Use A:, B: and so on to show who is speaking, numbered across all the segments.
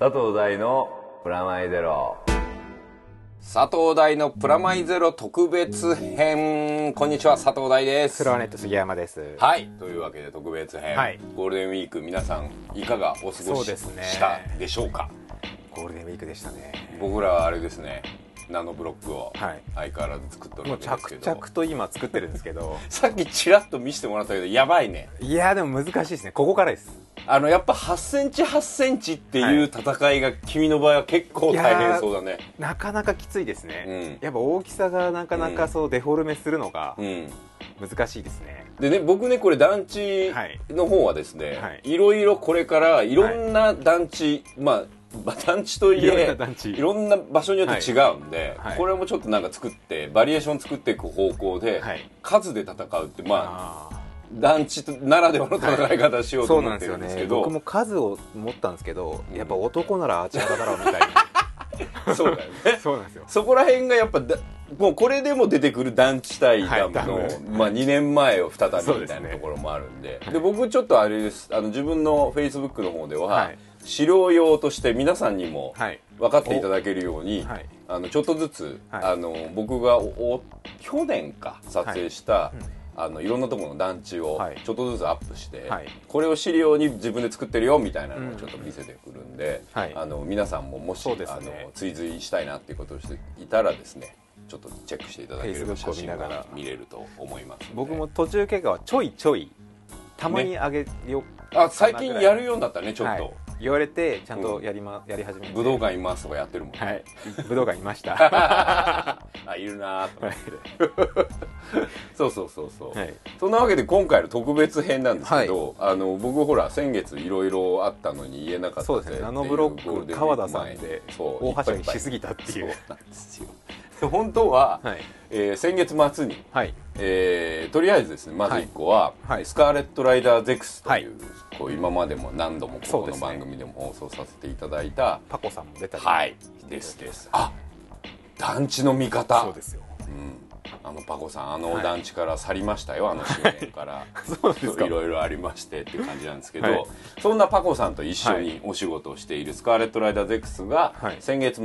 A: 佐藤大のプラマイゼロ。
B: 佐藤大のプラマイゼロ特別編。こんにちは佐藤大です。
C: フロアネット杉山です。
B: はいというわけで特別編、
C: はい。
B: ゴールデンウィーク皆さんいかがお過ごし
C: そうですね。
B: したでしょうか？
C: ゴールデンウィークでしたね。
B: 僕らはあれですねナノブロックを
C: はい。
B: 相変わらず作っておる
C: もう
B: わけです
C: 着
B: けど、
C: 々と今作ってるんですけど、
B: さっきちらっと見せてもらったけどやばいね。
C: いやでも難しいですね。ここからです。
B: あのやっぱ8センチ8センチっていう戦いが君の場合は結構大変そうだね。
C: なかなかきついですね。
B: うん。
C: やっぱ大きさがなかなかそうデフォルメするのが
B: うん。
C: 難しいですね。
B: でね僕ねこれ団地
C: はい。
B: の方はですね、
C: はい。
B: い、ろいろこれからいろんな団地、まあまあ団地といえいろんな場所によって違うんで、
C: はい。
B: これもちょっとなんか作ってバリエーション作っていく方向で、
C: はい。
B: 数で戦うってまあ
C: あ
B: 団地ならではの戦い方しよ
C: ー
B: うと思って。るんですけど、
C: 僕も数を持ったんですけど、
B: うん。
C: やっぱ男ならあちらだろうみたいな。
B: そうだよね。
C: そうなんですよ。
B: そこら辺がやっぱだもうこれでも出てくる団地対ダムの、
C: はい
B: まあ、2年前を再びみたいなところもあるんで。で僕ちょっとあれです。あの自分のフェイスブックの方では、
C: はい
B: 資料用として皆さんにも
C: はい。
B: 分かっていただけるように、
C: はい。
B: あのちょっとずつ、
C: はい。
B: あの僕がおお去年か撮影した、
C: はい。
B: あのいろんなところの団地を
C: はい。
B: ちょっとずつアップして、
C: はい。
B: これを資料に自分で作ってるよみたいなのをちょっと見せてくるんで、
C: はい。
B: あの皆さんももし、
C: そうです
B: あ
C: ね
B: の追随したいなっていうことをしていたらですねちょっとチェックしていただければ写真
C: が
B: 見れると思います
C: 僕も途中経過はちょいちょいたまに上げよう
B: あ最近やるようになったねちょっと、
C: はい言われてちゃんとやり,、まやり始めて。
B: 武道館いますとかやってるもんね、
C: はい。武道館いました。
B: あいるなーとか。
C: はい。
B: そうそうそうそう、
C: はい。
B: そんなわけで今回の特別編なんですけど、あの僕ほら先月いろいろあったのに言えなかった
C: そうですね。ナノブロック川田さんで大はしゃぎし
B: ぎ
C: すぎたっていう。
B: そうなんですよ。で 本当は、
C: はい。
B: えー先月末に、
C: はい。
B: えーとりあえずですねまず1個は、
C: はい。
B: スカーレット・ライダー・ゼクスという,、
C: はい。
B: こう今までも何度もここの番組でも放送させていただいた、
C: パコさんも出たり
B: はい。ですです。あ団地の味方。
C: そうですよ。
B: うんあのパコさんあの
C: はい。
B: 団地から去りましたよ、あの終年から。いろいろありましてっていう感じなんですけど、
C: はい。
B: そんなパコさんと一緒にお仕事をしているスカーレット・ライダー Z が
C: はい。
B: 先月末、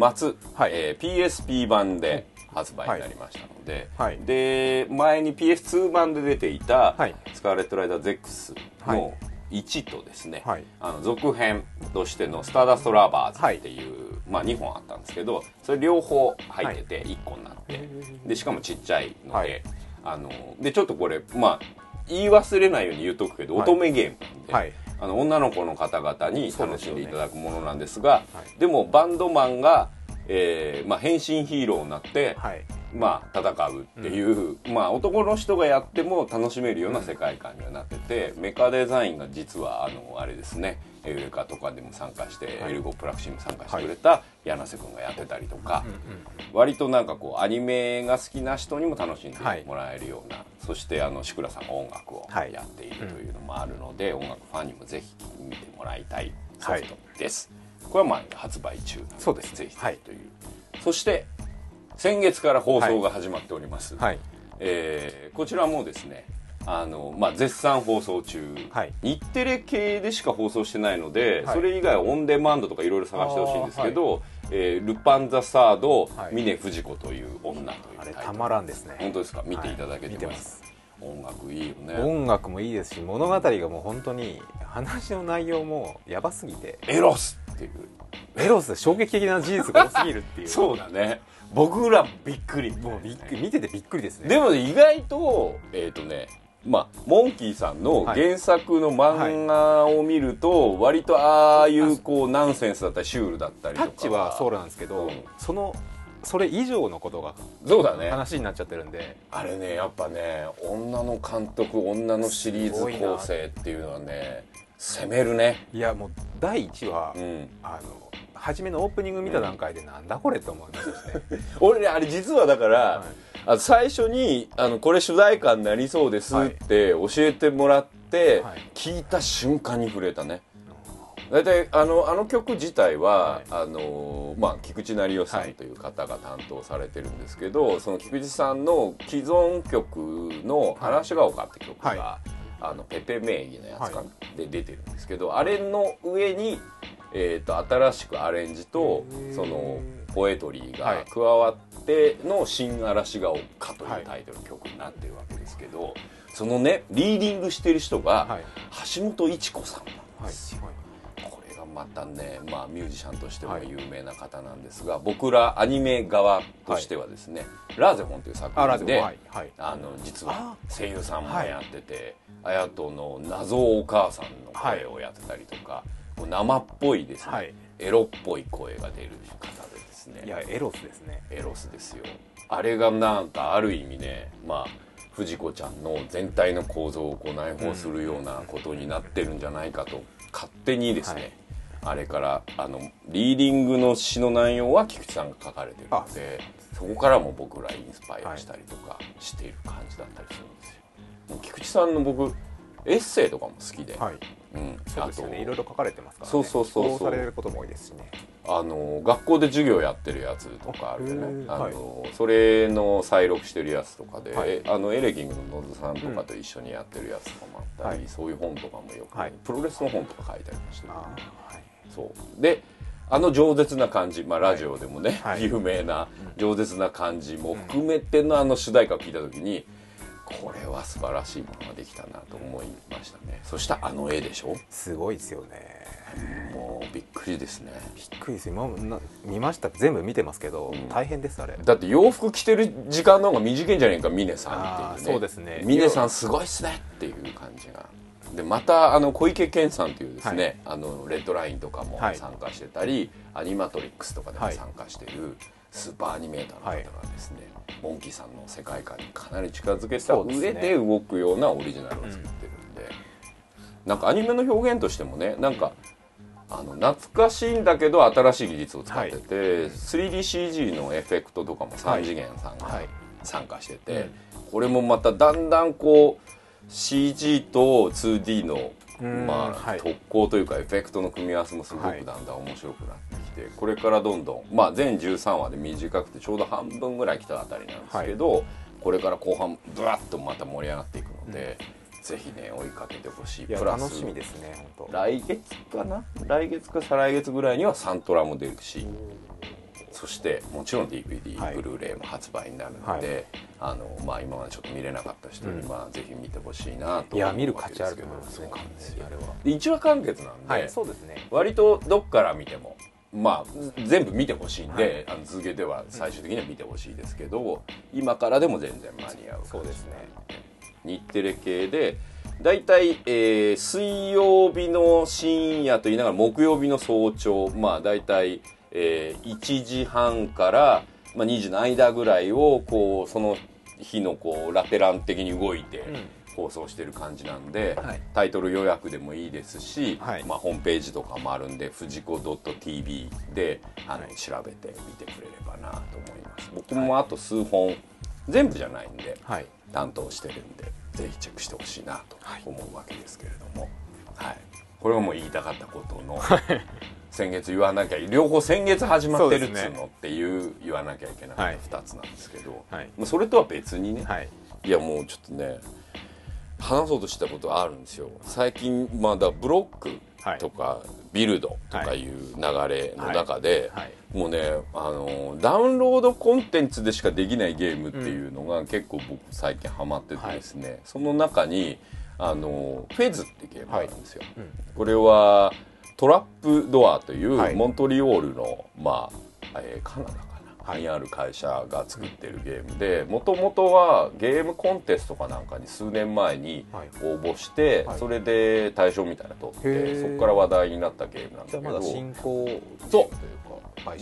C: はい。
B: えー PSP 版で発売になりましたので、
C: はい。
B: で前に PS2 版で出ていた、
C: はい。
B: スカーレット・ライダー Z
C: はい。
B: の1とですね、
C: はい。
B: あの続編としての「スターダスト・ラバーズ」っていう、まあ、2本あったんですけどそれ両方入ってて1個になって、でしかもちっちゃいので,、
C: はい。
B: あのでちょっとこれまあ言い忘れないように言っとくけど、
C: はい。
B: 乙女ゲームなんで、
C: はい。
B: あの女の子の方々に楽しんでいただくものなんですが
C: はい。
B: でもバンドマンが、えーまあ、変身ヒーローになって、
C: はい。
B: まあ、戦うっていう、まあ、男の人がやっても楽しめるような世界観にはなってて、メカデザインが実はあのあれですねエウレカとかでも参加して、
C: はい。
B: エルゴプラクシーも参加してくれた柳瀬君がやってたりとか、割となんかこうアニメが好きな人にも楽しんでもらえるような、そしてあの志倉さんが音楽を
C: はい。
B: やっているというのもあるので、音楽ファンにもぜひ見てもらいたいソフトです、これはまあ発売中なので
C: そうです。ね
B: ぜひぜひという、そして先月から放送が始まっております、
C: はい。
B: えーこちらもですねあの、まあ、絶賛放送中、
C: はい。
B: 日テレ系でしか放送してないので、
C: はい。
B: それ以外はオンデマンドとかいろいろ探してほしいんですけど「えールパン・ザ・サード、
C: はい。
B: 峰不二子という女」という
C: あれたまらんですね。
B: 本当ですか？見ていただけてま、
C: ます。す
B: 音楽いいよね。
C: 音楽もいいですし物語がもう本当に話の内容もやばすぎて
B: エロスっていう。
C: エロス衝撃的な事実が多すぎるっていう。
B: そうだね。僕らびっくり。
C: もうびっくり見ててびっくりですね。
B: でもね意外とえっ、とねまあモンキーさんの
C: はい。
B: 原作の漫画を見ると割とああいうこうナンセンスだったりシュールだったりとか。
C: タッチはそうなんですけど、
B: うん。
C: そのそれ以上のことが
B: そうだね。
C: 話になっちゃってるんで。
B: あれねやっぱね女の監督女のシリーズ構成っていうのはね攻めるね。
C: いやもう第1話、
B: うん。
C: あの初めのオープニング見た段階でなんだこれと思いましたしね、
B: 俺ねあれ実はだから、
C: はい
B: あの最初にあの「これ主題歌になりそうです」って教えてもらって、
C: はい。
B: 聞いた瞬間に震えたね。大体あのあの曲自体は、あのまあ、菊池成代さんという方が担当されてるんですけど、その菊池さんの既存曲の「嵐が丘」って曲が、
C: は
B: あのペペ名義のやつかで出てるんですけどあれの上に、えー、と新しくアレンジとそのポエトリー
C: はい。
B: が加わっての「新嵐が丘」というタイトル曲になってるわけですけど、そのねリーディングしてる人が橋本一子さんなんですよ。これがまたね、まあ、ミュージシャンとしても有名な方なんですが、僕らアニメ側としてはですね「ラーゼフォン」という作品で、あの実は声優さんもやってて、綾人の謎お母さんの声をやってたりとか、こう生っぽいですね、エロっぽい声が出る方でですね。
C: いやエロスですね。
B: エロスですよ。あれがなんかある意味ねまあ藤子ちゃんの全体の構造をこう内包するようなことになってるんじゃないかと勝手にですね、あれからあのリーディングの詩の内容は菊池さんが書かれてるのでそこからも僕らインスパイアしたりとかしている感じだったりするんですよ。もう菊池さんの僕エッセイとかも好きで、
C: はい。
B: うん、
C: そうですよね。いろいろ書かれてますからね。
B: そうそうそうそう。
C: されることも多いですしね。
B: あの学校で授業やってるやつとかあるよ
C: へ
B: ね
C: ー。
B: あの、それの再録してるやつとかで、
C: はい。
B: あのエレキングの野津さんとかと一緒にやってるやつとかもあったり、
C: はい。
B: そういう本とかもよく、
C: はい。
B: プロレスの本とか書いたりもしてる。
C: あーはい。
B: そう。であの饒舌な感じ、まあ、ラジオでもね、
C: はい。
B: 有名な饒舌な感じも含めてのあの主題歌を聞いた時にこれは素晴らしいものができたなと思いましたね。そしたらあの絵でしょ？
C: すごいですよね。
B: もうびっくりですね。
C: びっくりです今な見ました。全部見てますけど、
B: ん。
C: 大変ですあれ。
B: だって洋服着てる時間の方が短いんじゃないか峰さんっていうね。
C: そうですね。
B: 峰さんすごいっすねっていう感じが。でまたあの小池健さんというですね、あのレッドラインとかも
C: はい。
B: 参加してたり、アニマトリックスとかでも
C: はい。
B: 参加しているスーパーアニメーターの方がですね、モンキーさんの世界観にかなり近づけた上で動くようなオリジナルを作ってるんで、なんかアニメの表現としてもねなんかあの懐かしいんだけど新しい技術を使ってて、3DCG のエフェクトとかも3次元さんが
C: はい。
B: 参加してて、これもまただんだんこう CG と 2D の
C: うん。
B: まあ、
C: はい。
B: 特攻というかエフェクトの組み合わせもすご
C: はい。
B: くだんだん面白くなってきて、これからどんどんまあ全13話で短くてちょうど半分ぐらい来たあたりなんですけど、これから後半ブワッとまた盛り上がっていくので、ぜひね追いかけてほしい。プラス
C: 楽しみですね本当。
B: 来月かな？来月か再来月ぐらいにはサントラも出るしそしてもちろん DVD、
C: はい。
B: ブルーレイも発売になるので、あのまあ、今までちょっと見れなかった人に、
C: うん。
B: まあ、ぜひ見てほしいなと
C: いや見る価値あると思いますね
B: そうなんですよ
C: あれは。
B: で一話完結なんで、
C: はいそうですね。
B: 割とどっから見てもまあ全部見てほしいんで、
C: はい
B: あの続けては最終的には見てほしいですけど、今からでも全然間に合う
C: そうですね。
B: 日テレ系で大体、えー水曜日の深夜と言いながら木曜日の早朝まあ大体、えー1時半から、まあ、2時の間ぐらいをこうその日のこうラテラン的に動いて放送してる感じなんで、
C: はい。
B: タイトル予約でもいいですし、
C: はい。
B: まあ、ホームページとかもあるんで藤子 .tv であの、
C: はい。
B: 調べてみてくれればなと思います。僕もあと数本全部じゃないんで、
C: はい。
B: 担当してるんでぜひチェックしてほしいなと思うわけですけれども、はい。これはもう言いたかったことの先月言わなきゃ両方先月始まってるっつうのっていう言わなきゃいけな
C: い
B: った2つなんですけど、それとは別にね、
C: はい。
B: いやもうちょっとね話そうとしたことがあるんですよ。最近まだブロックとかビルドとかいう流れの中で、
C: はい。
B: もうねあのダウンロードコンテンツでしかできないゲームっていうのが結構僕最近ハマっててですね、その中にあのフェズってゲームがあるんですよ、
C: うん。
B: これはトラップドアという
C: はい。
B: モントリオールの、まあ、えーカナダかにある会社が作ってるゲームでもともとはゲームコンテストかなんかに数年前に応募して、それで大賞みたい。なの取ってそこから話題になったゲームなんだけど
C: じゃあまだ進行
B: そ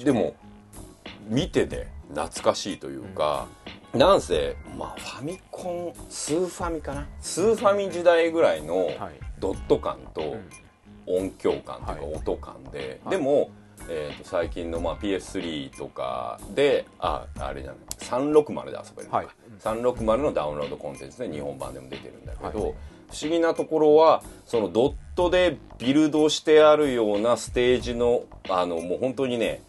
B: うでも見てね懐かしい。とい。うか、なんせ、まあ、ファミコンスーファミかなスーファミ時代ぐらい。のドット感と音響感とい。うか音感で、でも、えー、と最近のまあ PS3 とかでああれじゃない360で遊べるのか、
C: はい。
B: 360のダウンロードコンテンツで日本版でも出てるんだけど、
C: はい。
B: 不思議なところはそのドットでビルドしてあるようなステージのあのもう本当にね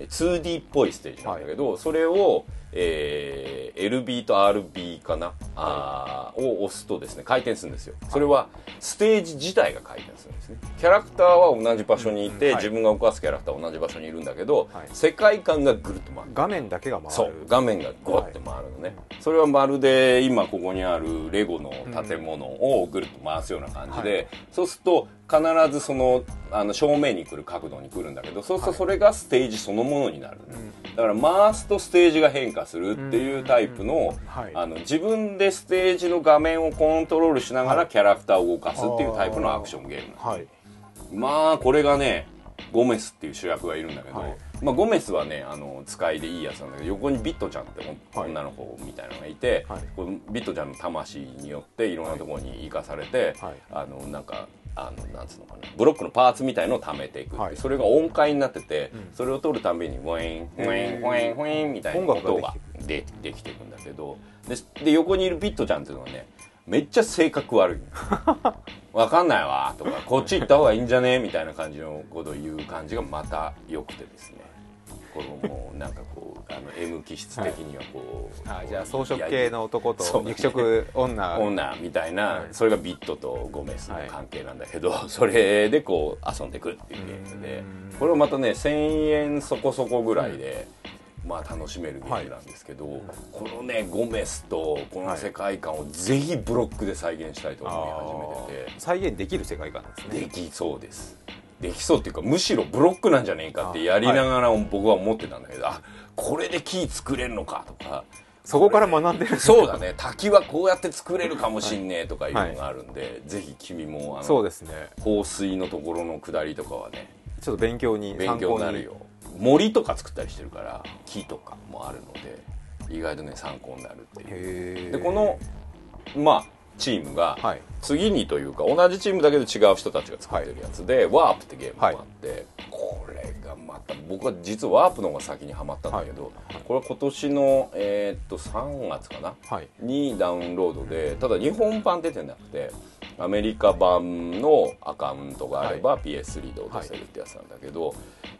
B: え 2D っぽいステージなんだけど、それを、えー LB と RB かな、あーを押すとですね回転するんですよ。それはステージ自体が回転するんですね。キャラクターは同じ場所にいて、自分が動かすキャラクターは同じ場所にいるんだけど、
C: はい。
B: 世界観がぐるっと回る。
C: 画面だけが回る。
B: そう画面がゴって回るのね、それはまるで今ここにあるレゴの建物をぐるっと回すような感じで、
C: はい。
B: そうすると必ずそのあの正面に来る角度に来るんだけどそうするとそれがステージそのものになる、だから回すとステージが変化するっていうタイプの,、
C: はい。
B: あの自分でステージの画面をコントロールしながらキャラクターを動かすっていうタイプのアクションゲーム
C: はい。
B: まあこれがねゴメスっていう主役がいるんだけど、
C: はい。
B: まあ、ゴメスはねあの使いでいいやつなんだけど横にビットちゃんって
C: はい。
B: 女の子みたいなのがいて、
C: はい。
B: このビットちゃんの魂によっていろんなところに生かされて、
C: はい。
B: あのなんかあのなんつうのかな。ブロックのパーツみたいのを貯めていく
C: はい。
B: それが音階になってて、それを取るたびにウェインウェインウェインウェインみたいな
C: 音楽が
B: でできていくんだけど。でで横にいるビットちゃんっていうのはねめっちゃ性格悪いの わかんないわとかこっち行った方がいいんじゃね？みたいな感じのことを言う感じがまた良くてですねこのもうなんかこうあの M 気質的にはこう、
C: あじゃあ装飾系の男と肉食女。
B: 女みたいな、
C: はい。
B: それがビットとゴメスの関係なんだけど、それでこう遊んでくるっていうゲームで
C: うん。
B: これをまたね1000円そこそこぐらいで、まあ楽しめるゲームなんですけど、このねゴメスとこの世界観をぜひブロックで再現したいと思い始めてて、
C: 再現できる世界観なんですね。
B: できそうですできそうっていうかむしろブロックなんじゃねえかってやりながら僕は思ってたんだけど、あこれで木作れるのかとか。
C: そこから学んでる。
B: そうだね滝はこうやって作れるかもしんねえとかいうのがあるんで、ぜひ君もあの
C: そうですね。
B: 放水のところの下りとかはね
C: ちょっと勉強に
B: 勉強になるよ。森とか作ったりしてるから木とかもあるので意外とね参考になるっていう。でこのまあチームが
C: はい。
B: 次にというか同じチームだけど違う人たちが作ってるやつで、ワープってゲームもあって、これがまた僕は実はワープの方が先にはまったんだけど、これは今年の、えーっと3月かな？
C: はい。
B: にダウンロードでただ日本版出てなくてアメリカ版のアカウントがあれば PS3 で落とせるってやつなんだけど、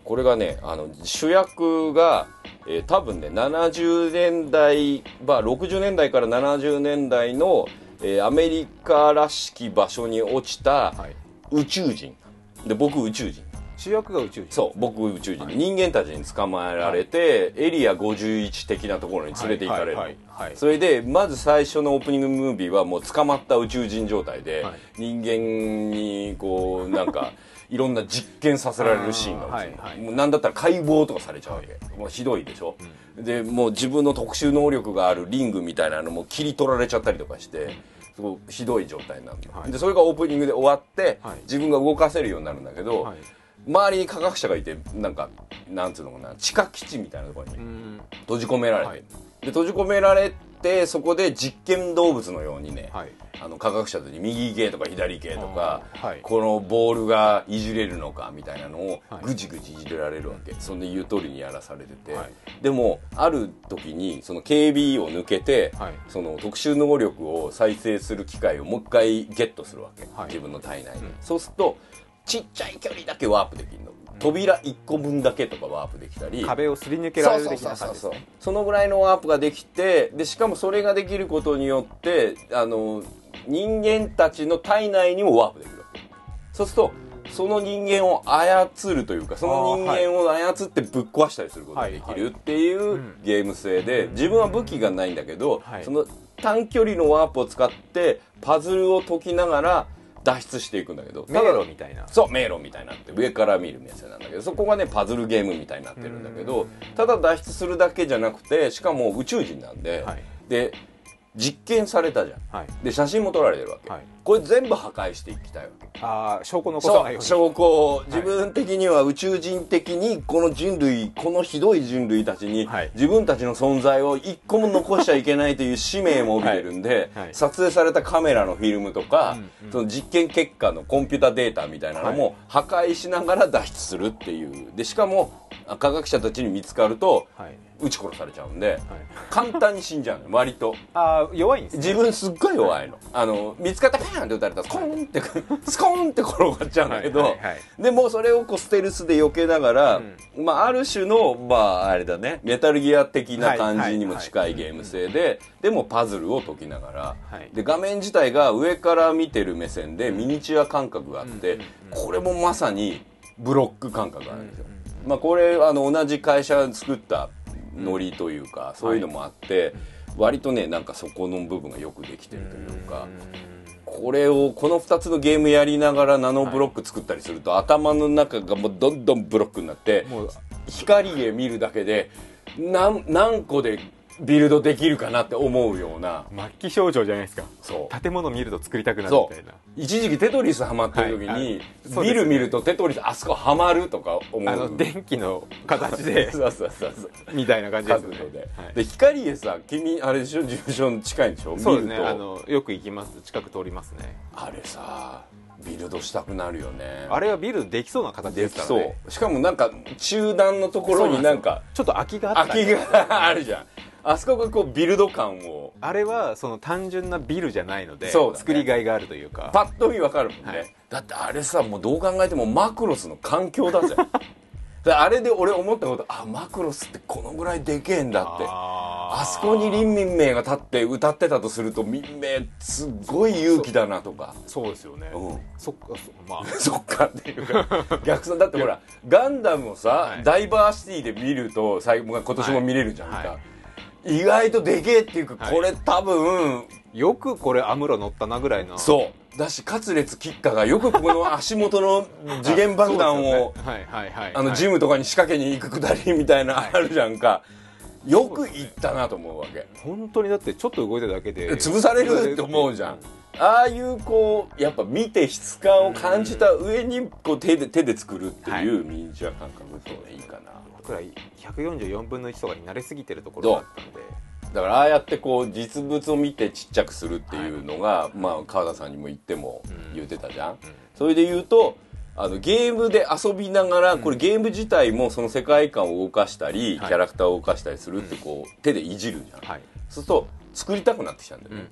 B: これがねあの主役が、えー多分ね70年代、まあ、60年代から70年代の、えーアメリカらしき場所に落ちた
C: はい。
B: 宇宙人。で僕宇宙人。
C: 主役が宇宙人。
B: そう僕宇宙人。で人間たちに捕まえられて、エリア51的なところに連れて行かれる、
C: はいはいはいはい。
B: それでまず最初のオープニングムービーはもう捕まった宇宙人状態で、
C: はい。
B: 人間にこうなんかいろんな実験させられるシーンがもうなんだったら解剖とかされちゃうわけ、もうひどいでしょ、でもう自分の特殊能力があるリングみたいなのも切り取られちゃったりとかしてすごいひどい状態になるの、
C: はい。
B: でそれがオープニングで終わって、
C: はい。
B: 自分が動かせるようになるんだけど、
C: はい。
B: 周りに科学者がいてなんかなんつうのかな地下基地みたいなところに
C: うん。
B: 閉じ込められて、
C: はい。
B: で閉じ込められてそこで実験動物のようにね、
C: はい。
B: あの科学者たちに右行けとか左行けとか、
C: はい。
B: このボールがいじれるのかみたいなのを
C: はい。
B: ぐじぐじいじれられるわけ、そんで言う通りにやらされてて、
C: はい。
B: でもある時にその警備を抜けて、
C: はい。
B: その特殊能力を再生する機会をもう一回ゲットするわけ、
C: はい。
B: 自分の体内に、
C: うん。
B: そうするとちっちゃい距離だけワープできるの。扉1個分だけとかワープできたり。
C: 壁をすり抜けられる的な
B: そのぐらいのワープができてでしかもそれができることによってあの人間たちの体内にもワープできる。そうするとその人間を操るというかその人間を操ってぶっ壊したりすることができるっていう
C: うん
B: ゲーム性で自分は武器がないんだけど、
C: はい。
B: その短距離のワープを使ってパズルを解きながら脱出していくんだけど。
C: 迷路みたいな。
B: そう迷路みたいになって上から見る目線なんだけどそこがねパズルゲームみたいになってるんだけどただ脱出するだけじゃなくてしかも宇宙人なんで、
C: はい。
B: で実験されたじゃん。
C: はい。
B: で写真も撮られてるわけ、
C: はい。
B: これ全部破壊していきたいわけ。
C: ああ証拠残さ
B: そ
C: ないように。
B: う証拠を自分的には宇宙人的にこの人類このひどい人類たちに
C: はい。
B: 自分たちの存在を一個も残しちゃいけないという使命も帯びてるんで、
C: はい。はい。
B: 撮影されたカメラのフィルムとか、その実験結果のコンピュータデータみたいなのも破壊しながら脱出するっていう。でしかもあ科学者たちに見つかると
C: はい
B: 撃ち殺されちゃうんで、簡単に死んじゃうのよ割と。
C: ああ弱いんですね。
B: 自分すっごい弱いの。あの見つかったらパーンって撃たれたらスコーンって スコーンって転がっちゃうんだけど、
C: はいはいはい。
B: でもそれをこうステルスで避けながら、まあ、ある種のまああれだねメタルギア的な感じにも近いゲーム性で、でもパズルを解きながら、
C: はい。
B: で画面自体が上から見てる目線でミニチュア感覚があって、これもまさにブロック感覚があるんですよ、まあ、これあの同じ会社が作ったノリというか、そういうのもあって、割とねなんかそこの部分がよくできてるというか、これをこの2つのゲームやりながらナノブロック作ったりすると、頭の中がもうどんどんブロックになって光で見るだけで何何個でビルドできるかなって思うような。
C: 末期症状じゃないですか。
B: そう。
C: 建物見ると作りたくなる
B: そ
C: みたいな。
B: う。一時期テトリスハマってる時に、
C: はい
B: ビル見るとテトリスあそこハマるとか思う。
C: あの電気の形で
B: そうそうそうそう
C: みたいな感じですよね。
B: で、
C: はい。
B: で光へさ君あれでしょ事務所の近いんでしょ
C: そうですね。あのよく行きます。近く通りますね。
B: あれさビルドしたくなるよね。
C: あれはビルできそうな形で
B: です
C: からね。
B: う。しかもなんか中段のところになんか
C: ちょっと空きがあった
B: 空きがあるじゃんあそこがこうビルド感を。
C: あれはその単純なビルじゃないので、
B: ね。
C: 作りがいがあるというか。
B: パッと見わかるもんね、
C: はい。
B: だってあれさもうどう考えてもマクロスの環境だぜ。であれで俺思ったことあマクロスってこのぐらいでけえんだって。あ
C: あ
B: そこに林民名が立って歌ってたとすると民名すっごい勇気だなとか。
C: そうですよね、
B: うん。
C: そっかそまあ。
B: そっかっていうか逆算だってほらガンダムをさ、
C: はい。
B: ダイバーシティで見ると最後今年も見れるじゃんか、
C: はい。は
B: 意外とでけえっていうか、
C: はい。
B: これ多分
C: よくこれアムロ乗ったなぐらいの。
B: そう。だしカツレツ吉花がよくこの足元の次元爆弾を、
C: そうですよね。はいはいはい
B: あのジ
C: ム
B: ムとかに仕掛けに行くくだりみたいなあるじゃんか、よく行ったなと思うわけ。
C: 本当にだってちょっと動いただけで。
B: 潰されるって思うじゃん。ああいうこうやっぱ見て質感を感じた上にこう手で手で作るっていうミニチュア感覚っていいかな、
C: 僕ら144分の1とかに慣れすぎてるところがあったので。
B: だからああやってこう実物を見てちっちゃくするっていうのが、まあ川田さんにも言っても言ってたじゃん、それで言うとあのゲームで遊びながら、これゲーム自体もその世界観を動かしたり、
C: はい。
B: キャラクターを動かしたりするってこう、手でいじるじゃん、
C: はい。
B: そうすると作りたくなってきたんだよね、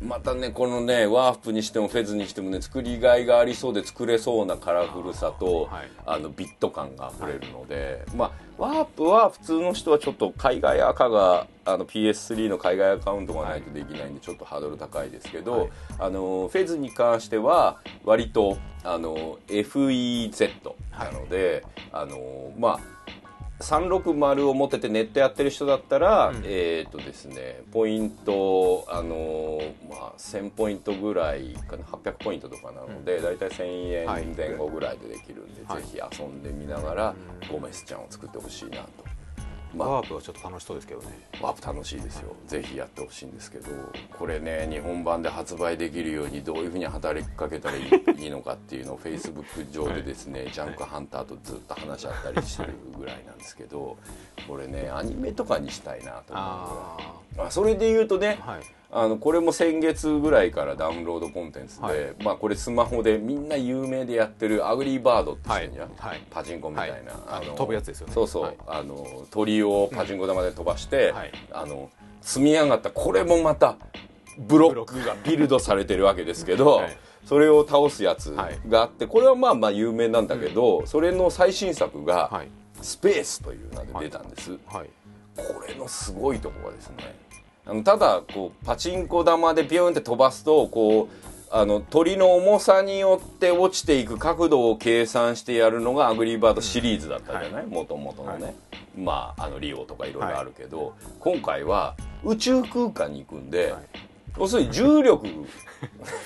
B: またねこのねワープにしてもフェズにしてもね作りがいがありそうで作れそうなカラフルさと
C: はい
B: あのビット感が溢れるので、まあワープは普通の人はちょっと海外アカがあの PS3 の海外アカウントがないとできないんでちょっとハードル高いですけど、
C: はい。
B: あのフェズに関しては割とあの FEZ なので、あのまあ360を持っててネットやってる人だったら、
C: うん。
B: えっ、とですねポイントあのまあ1000ポイントぐらいかな800ポイントとかなので、だいたい1000
C: はい。
B: 円前後ぐらいでできるんで、
C: はい。
B: ぜひ遊んでみながら、ゴメスちゃんを作ってほしいなと。まあ。
C: ワープはちょっと楽しそうですけどね。
B: ワープ楽しいですよ。ぜひやってほしいんですけど。これね日本版で発売できるようにどういうふうに働きかけたらいいのかっていうのをフェイスブック上でですね、ジャンクハンターとずっと話し合ったりしてるぐらいなんですけどこれねアニメとかにしたいなと思う
C: あ
B: あそれで言うとね
C: あはい
B: あのこれも先月ぐらいからダウンロードコンテンツで、
C: はい。
B: まあこれスマホでみんな有名でやってるアグリーバードって知ってんじゃん、パチンコみたいな、
C: はい。あの飛ぶやつですよね。
B: そうそう、
C: はい。
B: あの鳥をパチンコ玉で飛ばして、
C: はい。
B: あの積み上がったこれもまたブロックが。ビルドされてるわけですけど、
C: はい。
B: それを倒すやつ
C: はい。
B: があってこれはまあまあ有名なんだけど、それの最新作が
C: はい「
B: スペース」という名で出たんです、
C: はい。
B: これのすごいところがですねあのただこうパチンコ玉でビューンって飛ばすとこうあの鳥の重さによって落ちていく角度を計算してやるのがアングリーバードシリーズだったじゃない？もともとのね、まああのリオとかいろいろあるけど、今回は宇宙空間に行くんで、
C: はい。
B: 要するに重力。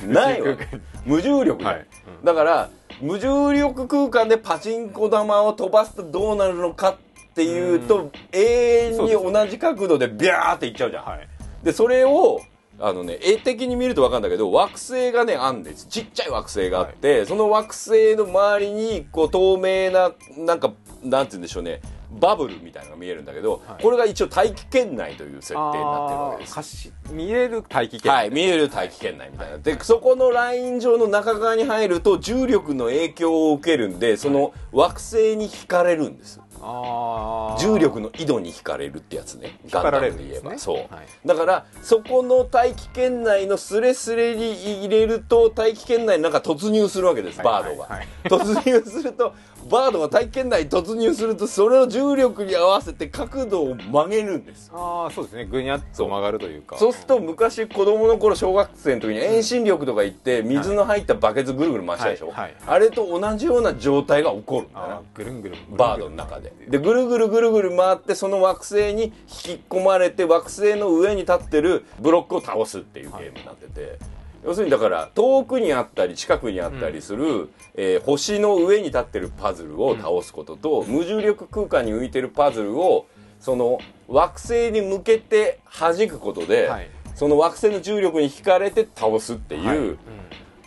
B: ないわけ。無重力だ、
C: はい。
B: だから無重力空間でパチンコ玉を飛ばすとどうなるのかっていうと永遠に同じ角度でビャーっていっちゃうじゃん、
C: はい
B: でそれをあのね絵的に見ると分かるんだけど惑星がねあんです。ちっちゃい惑星があって、その惑星の周りにこう透明ななんかなんて言うんでしょうね。バブルみたいなのが見えるんだけど、
C: はい。
B: これが一応大気圏内という設定になってるわけです。
C: 見える大気圏
B: はい、見える大気圏内みたいな。で、そこのライン上の中側に入ると重力の影響を受けるんで、その惑星に惹かれるんです。
C: あー
B: 重力の井戸に惹かれるってやつね。
C: 引っ張られる
B: ガンダムで言えば、
C: んです
B: そう、
C: ねはい。
B: だからそこの大気圏内のスレスレに入れると大気圏内の中突入するわけです、バードが、
C: はい。はい
B: 突入するとバードが大気圏内に突入するとそれを重力に合わせて角度を曲げるんです。
C: ああそうですね。ぐにゃっと曲がるというか。
B: そう。すると昔子供の頃小学生の時に遠心力とか言って水の入ったバケツぐるぐる回したでしょ、
C: はい。はい。
B: あれと同じような状態が起こるんだ
C: あ
B: な
C: ーぐるんぐる。ん
B: バードの中ででぐるぐるぐるぐる回ってその惑星に引き込まれて惑星の上に立ってるブロックを倒すっていうゲームになってて、要するにだから遠くにあったり近くにあったりする、えー星の上に立ってるパズルを倒すことと、無重力空間に浮いてるパズルをその惑星に向けて弾くことで、
C: はい。
B: その惑星の重力に引かれて倒すっていう、
C: はい。う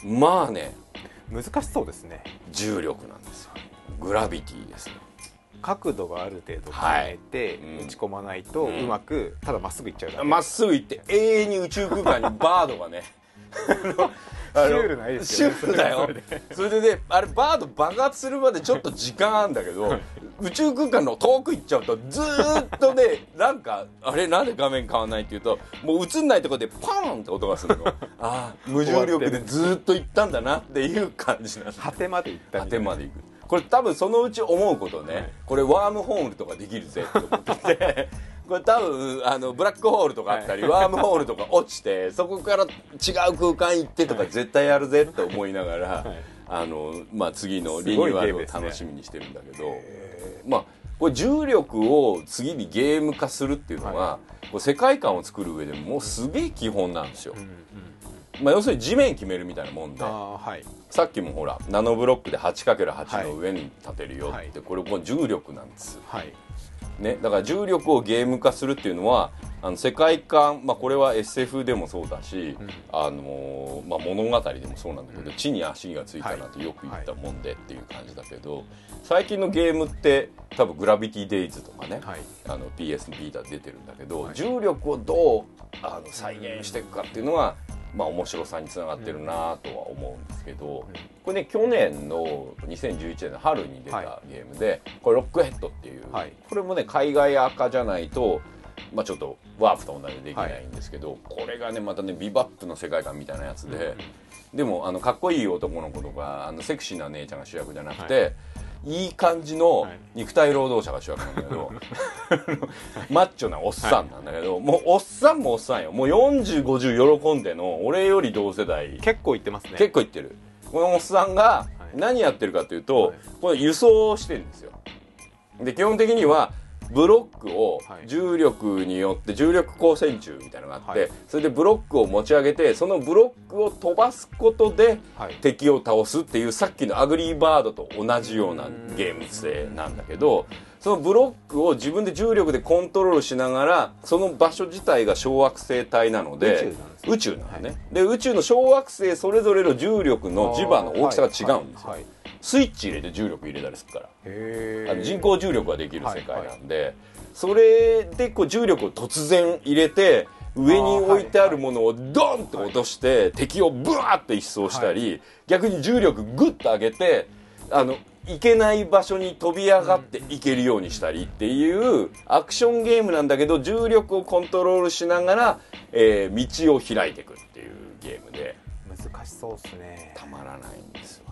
C: ん。
B: まあね。
C: 難しそうですね。
B: 重力なんですよ。グラビティですね
C: 角度がある程度変えて
B: うん。
C: 打ち込まないとう
B: うん
C: まくただまっすぐ行っちゃうだけ。
B: まっすぐ行って永遠に宇宙空間にバードがね。
C: シュールないですよね。
B: シュールだよ。それで。ねあれバード爆発するまでちょっと時間あるんだけど宇宙空間の遠く行っちゃうとずーっとねなんかあれなんで画面変わんないっていうともう映んないところでパーンって音がするの。ああ無重力でずーっと行ったんだなっていう感じなんです
C: 果てまで行った
B: 果てまで行くこれ多分そのうち思うことね、
C: はい。
B: これワームホールとかできるぜって思って。て これ多分あのブラックホールとかあったり、ワームホールとか落ちてそこから違う空間行ってとか絶対やるぜって思いながら、あのまあ、次のリニューアルを楽しみにしてるんだけど、まあこれ重力を次にゲーム化するっていうのは、世界観を作る上でもすげえ基本なんですよ、
C: うんうん
B: まあ、要するに地面決めるみたいなもんで
C: はい。
B: さっきもほらナノブロックで 8×8
C: はい
B: の上に立てるよって、
C: はい。
B: これもう重力なんです、
C: はい。
B: ね、だから重力をゲーム化するっていうのはあの世界観、まあ、これは SF でもそうだし、
C: うん。
B: あのーまあ、物語でもそうなんだけど、地に足がついたなってよく言ったもんでっていう感じだけど、最近のゲームって多分グラビティデイズとかね、
C: はい。
B: あの PS ビータ出てるんだけど、
C: はい。
B: 重力をどうあの再現していくかっていうのは、まあ、面白さにつながってるなとは思うんですけど、これね去年の2011年の春に出た
C: は
B: ゲームで、これロックヘッドっていう、
C: はい。
B: これもね海外赤じゃないと、まあ、ちょっとワープと同じでできないんですけど、これがねまたねビバップの世界観みたいなやつで、でもあのかっこいい男の子とかあのセクシーな姉ちゃんが主役じゃなくて、い、い感じの
C: はい。
B: 肉体労働者が主役なんだけど、マッチョなおっさんなんだけど、もうおっさんもおっさんよ。もう4050喜んでの俺より同世代。
C: 結構行ってますね。
B: 結構言ってる。このおっさんが
C: い。
B: 何やってるかというと、
C: はい。
B: これ輸送をしてるんですよ。で基本的にはブロックを
C: はい。
B: 重力によって重力光線柱みたいなのがあって、
C: はい。
B: それでブロックを持ち上げてそのブロックを飛ばすことで
C: はい。
B: 敵を倒すっていうさっきのアグリーバードと同じようなゲーム性なんだけどそのブロックを自分で重力でコントロールしながらその場所自体が小惑星帯なので
C: 宇宙なんですね。
B: で宇宙の小惑星それぞれの重力の磁場の大きさが違うんですよ、スイッチ入れて重力入れたりするから。
C: へ
B: あの人工重力ができる世界なんで、それでこう重力を突然入れて上に置いてあるものをドンと落として敵をブワーって一掃したり、逆に重力グッと上げてあの行けない場所に飛び上がって行けるようにしたりっていうアクションゲームなんだけど重力をコントロールしながら、えー道を開いていくっていうゲームで。
C: 難しそうですね。
B: たまらないんですよ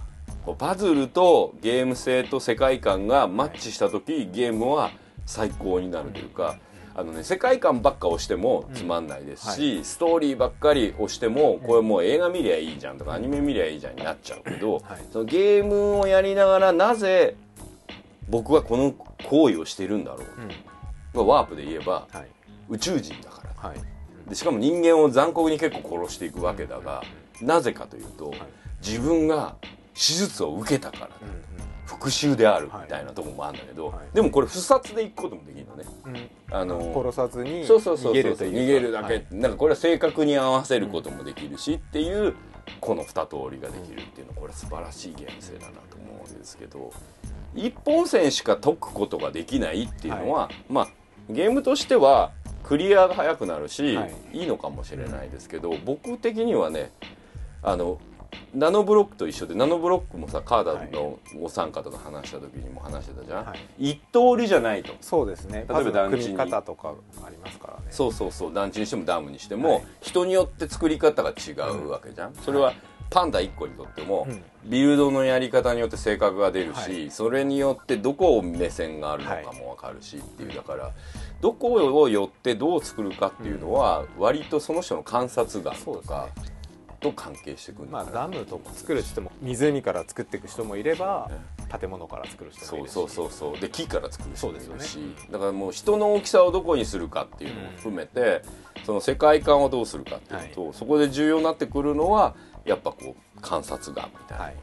B: こうパズルとゲーム性と世界観がマッチした時ゲームは最高になるというか、あのね、世界観ばっか押してもつまんないですし、ストーリーばっかり押してもこれもう映画見りゃいいじゃんとかアニメ見りゃいいじゃんになっちゃうけど、
C: はい。
B: そのゲームをやりながらなぜ僕はこの行為をしてるんだろう、
C: うん。
B: ワープで言えば
C: はい。
B: 宇宙人だから。
C: はい。
B: でしかも人間を残酷に結構殺していくわけだが、なぜかというと、自分が手術を受けたからだ、復讐であるみたいなところもあるんだけど、
C: はい。
B: でもこれ不殺で行くこともできるのね。
C: うん。うん
B: あの
C: 殺さずに
B: そうそうそうそう
C: 逃げるというか。
B: 逃げるだけ、
C: はい。
B: なんかこれは正確に合わせることもできるしっていうこの二通りができるっていうのはこれは素晴らしいゲーム性だなと思うんですけど一本線しか解くことができないっていうのは、まあゲームとしてはクリアが早くなるし、
C: はい。
B: い、いのかもしれないですけど僕的にはねあのナノブロックと一緒でナノブロックもさカーダのお三方と話した時にも話してたじゃん、
C: はい。
B: 一通りじゃないと。
C: そうですね。
B: 例えば団地に。
C: 方とかありますからね。
B: そうそうそう。団地にしてもダムにしても、
C: はい。
B: 人によって作り方が違うわけじゃん、それはパンダ1個にとっても、
C: うん。
B: ビルドのやり方によって性格が出るし、
C: はい。
B: それによってどこを目線があるのかも分かるしっていう。だからどこを寄ってどう作るかっていうのは割とその人の観察眼とかと関係してくる
C: まあ
B: な
C: ダムとか作る人も湖から作っていく人もいれば建物から作る人もいるし。
B: そうそうそうそう。で木から作る人もいるし、
C: そうですよ
B: だからもう人の大きさをどこにするかっていうのも含めて、その世界観をどうするかっていうと、そこで重要になってくるのはやっぱこう観察眼みたいな、
C: はい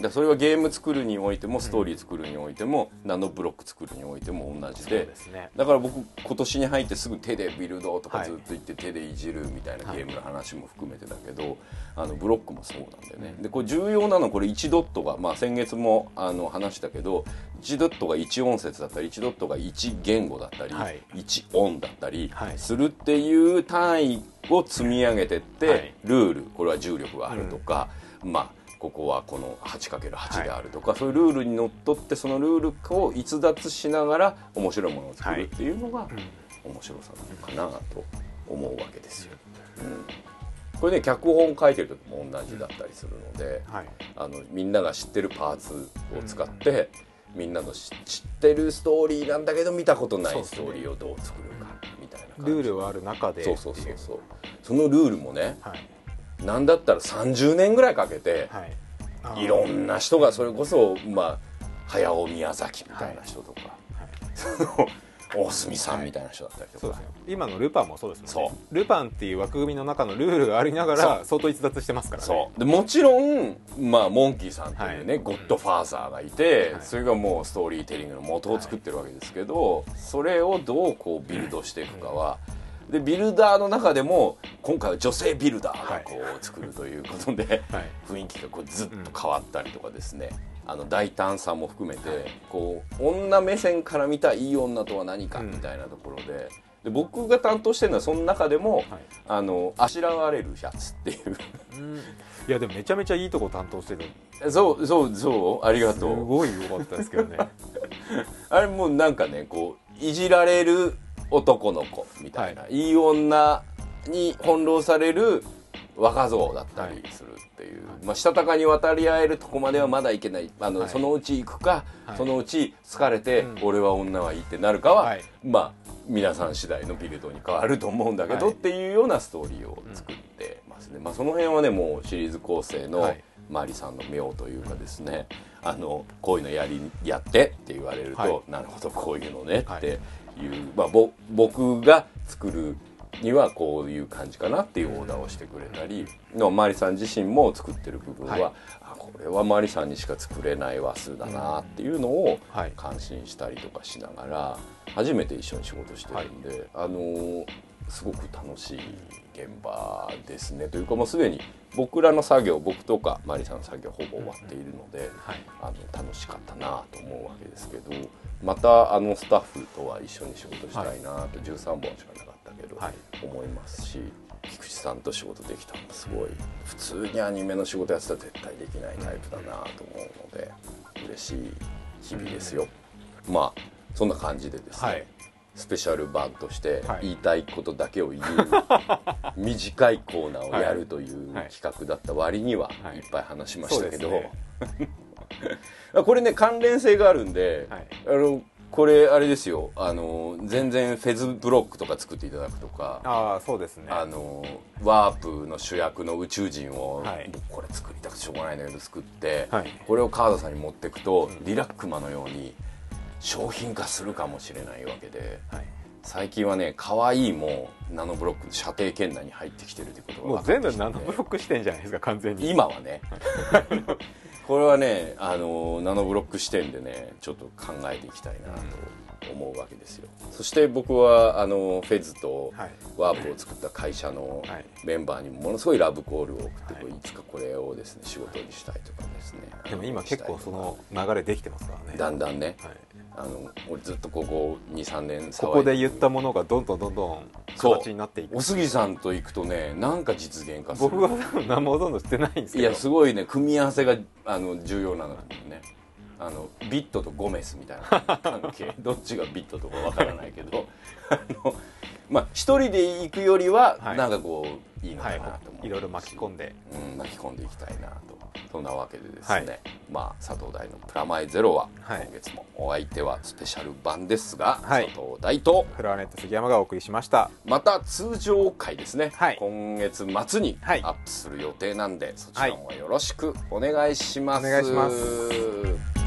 B: だそれはゲーム作るにおいてもストーリー作るにおいても、ナノブロック作るにおいても同じで。
C: ね。
B: だから僕今年に入ってすぐ手でビルドとか
C: はい
B: ずっと言って手でいじるみたいなゲームの話も含めてだけど、あのブロックもそうなんだよね、でこれ重要なのはこれ1ドットが、まあ、先月もあの話したけど1ドットが1音節だったり1ドットが1言語だったり、
C: はい。
B: 1音だったり
C: はい。
B: するっていう単位を積み上げてって、
C: はい。
B: ルールこれは重力があるとか、まあここはこの 8×8 であるとか、そういうルールにのっとってそのルールを逸脱しながら面白いものを作るっていうのが面白さなのかなと思うわけですよ。うん、これね脚本書いてる時も同じだったりするので、
C: はい。
B: あのみんなが知ってるパーツを使って、みんなの知知ってるストーリーなんだけど見たことないストーリーをどう作るかみたいな感じ。
C: ルールはある中で
B: そう。そう
C: っていう
B: そそう。そのルールもね
C: はい
B: なんだったら30年ぐらいかけて、
C: はい。
B: いろんな人がそれこそまあ早尾宮崎みたいな人とか、その大隅さんみたいな人だったりとか、
C: そうですね今のルパンもそうですもんね。
B: そ
C: ルパンっていう枠組みの中のルールがありながら相当逸脱してますからね。
B: そう。でもちろん、まあ、モンキーさんというね、
C: はい。
B: ゴッドファーザーがいて、
C: はい。
B: それがもうストーリーテリングの元を作ってるわけですけど、それをどうこうビルドしていくかは、でビルダーの中でも今回は女性ビルダーがこう作るということで、
C: はい。
B: 雰囲気がこうずっと変わったりとかですね、あの大胆さも含めて、こう女目線から見たいい女とは何かみたいなところで。で僕が担当してるのはその中でも、
C: はい。
B: あのあしらわれるやつっていう。
C: うん。いやでもめちゃめちゃいいとこ担当してる。
B: そうそうそう。ありが
C: す
B: とう。
C: ごい良かったですけどね。
B: あれもうなんかねこういじられる男の子みたいな、い、い女に翻弄される若造だったりするっていう、まあ、したたかに渡り合えるとこまではまだいけないあの、
C: はい。
B: そのうち行くか、
C: はい。
B: そのうち疲れて、
C: うん。
B: 俺は女はいいってなるかは、
C: はい。
B: まあ皆さん次第のビルドに変わると思うんだけど、
C: はい。
B: っていうようなストーリーを作ってますね、まあ、その辺はねもうシリーズ構成の、
C: はい。
B: マリさんの妙というかですねあのこういうのやりやってって言われると、
C: はい。
B: なるほどこういうのね
C: はい。
B: っていう、まあ、ぼ僕が作るにはこういう感じかなっていうオーダーをしてくれたりのマリさん自身も作ってる部分は、
C: はい。
B: あこれはマリさんにしか作れない話数だなっていうのを
C: はい。
B: 感心したりとかしながら初めて一緒に仕事してるんで、あのーすごく楽しい現場ですね。というかもうすでに僕らの作業僕とかマリさんの作業ほぼ終わっているので、
C: はい。
B: あの楽しかったなと思うわけですけどまたあのスタッフとは一緒に仕事したいなと、13本しかなかったけど、
C: はい。
B: 思いますし菊池さんと仕事できたのもすごい普通にアニメの仕事やってたら絶対できないタイプだなと思うので嬉しい日々ですよ。まあそんな感じでですね、
C: はい
B: スペシャル版として
C: はい。
B: 言いたいことだけを言う、短いコーナーをやるという
C: はい
B: 企画だった割には
C: はい
B: いっぱい話しましたけど、
C: そうです
B: これね関連性があるんで、
C: はい。
B: あのこれあれですよ。あの全然フェズブロックとか作っていただくとか
C: ああそうですね。
B: あのワープの主役の宇宙人を、
C: はい。
B: 僕これ作りたくてしょうがないんだけど作って、
C: はい。
B: これを川田さんに持っていくと、リラックマのように商品化するかもしれないわけで
C: はい。
B: 最近はね可愛いもナノブロックの射程圏内に入ってきてるということが
C: もう全部ナノブロックしてんじゃないですか完全に。
B: 今はね。これはねあのナノブロック視点でねちょっと考えていきたいなと思うわけですよ。そして僕はあのフェズと
C: はい。
B: ワープを作った会社の
C: はい。
B: メンバーにもものすごいラブコールを送って、
C: はい。
B: いつかこれをですね仕事にしたいとかですね。
C: でも今結構その流れできてますからね。
B: だんだんね。
C: はい、
B: あの俺ずっとここ23年
C: ここで言ったものがどんどんどんどん
B: そう
C: 形になっていく。
B: お杉さんと行くとねなんか実現化する。
C: 僕は多分何もほとんどしてないんですけど。
B: いやすごいね。組み合わせがあの重要なのよねあのビットとゴメスみたいな関係。どっちがビットとかわからないけど。あのまあ一人で行くよりは
C: はい。
B: なんかこういいのか
C: は
B: なと思う、
C: い。いろいろ巻き込んで。
B: うん、巻き込んでいきたいなと。そんなわけでですね、
C: はい。
B: まあ佐藤大の「プラマイゼロは」
C: はい。
B: 今月もお相手はスペシャル版ですが、
C: はい。
B: 佐藤大と
C: フラワーネット杉山がお送りしました。
B: また通常回ですね、
C: はい。
B: 今月末にア
C: はい。
B: ップする予定なんで、そちらもよろしくお願いします、
C: お願いします